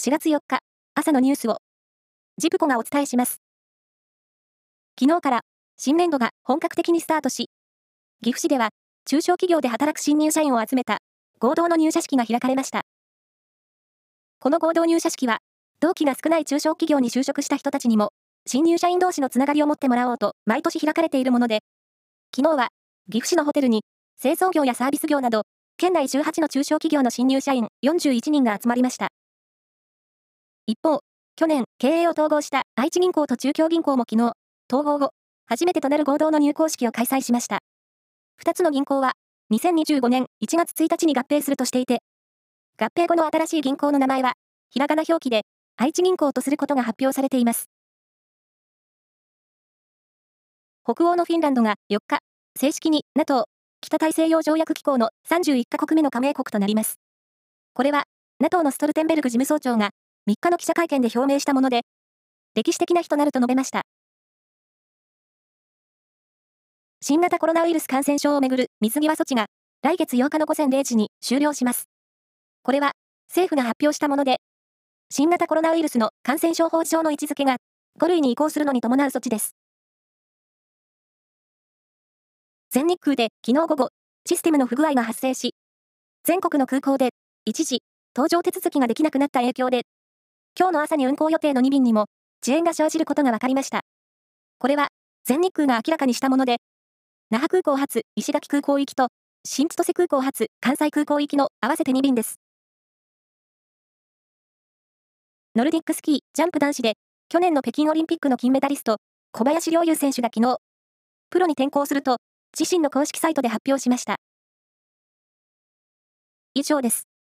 4月4日朝のニュースをジプコがお伝えします。昨日から新年度が本格的にスタートし、岐阜市では中小企業で働く新入社員を集めた合同の入社式が開かれました。この合同入社式は、同期が少ない中小企業に就職した人たちにも、新入社員同士のつながりを持ってもらおうと毎年開かれているもので、昨日は岐阜市のホテルに製造業やサービス業など、県内18の中小企業の新入社員41人が集まりました。一方、去年、経営を統合した愛知銀行と中京銀行も昨日、統合後、初めてとなる合同の入校式を開催しました。二つの銀行は、2025年1月1日に合併するとしていて、合併後の新しい銀行の名前は、ひらがな表記で、愛知銀行とすることが発表されています。北欧のフィンランドが4日、正式に NATO 北大西洋条約機構の31カ国目の加盟国となります。これは、NATO のストルテンベルグ事務総長が3日の記者会見で表明したもので、歴史的な日となると述べました。新型コロナウイルス感染症をめぐる水際措置が来月8日の午前0時に終了します。これは政府が発表したもので、新型コロナウイルスの感染症法上の位置づけが5類に移行するのに伴う措置です。全日空で昨日午後、システムの不具合が発生し、全国の空港で一時、搭乗手続きができなくなった影響で、今日の朝に運航予定の2便にも遅延が生じることが分かりました。これは、全日空が明らかにしたもので、那覇空港発石垣空港行きと、新千歳空港発関西空港行きの合わせて2便です。ノルディックスキージャンプ男子で、去年の北京オリンピックの金メダリスト、小林陵侑選手が昨日、プロに転向すると、自身の公式サイトで発表しました。以上です。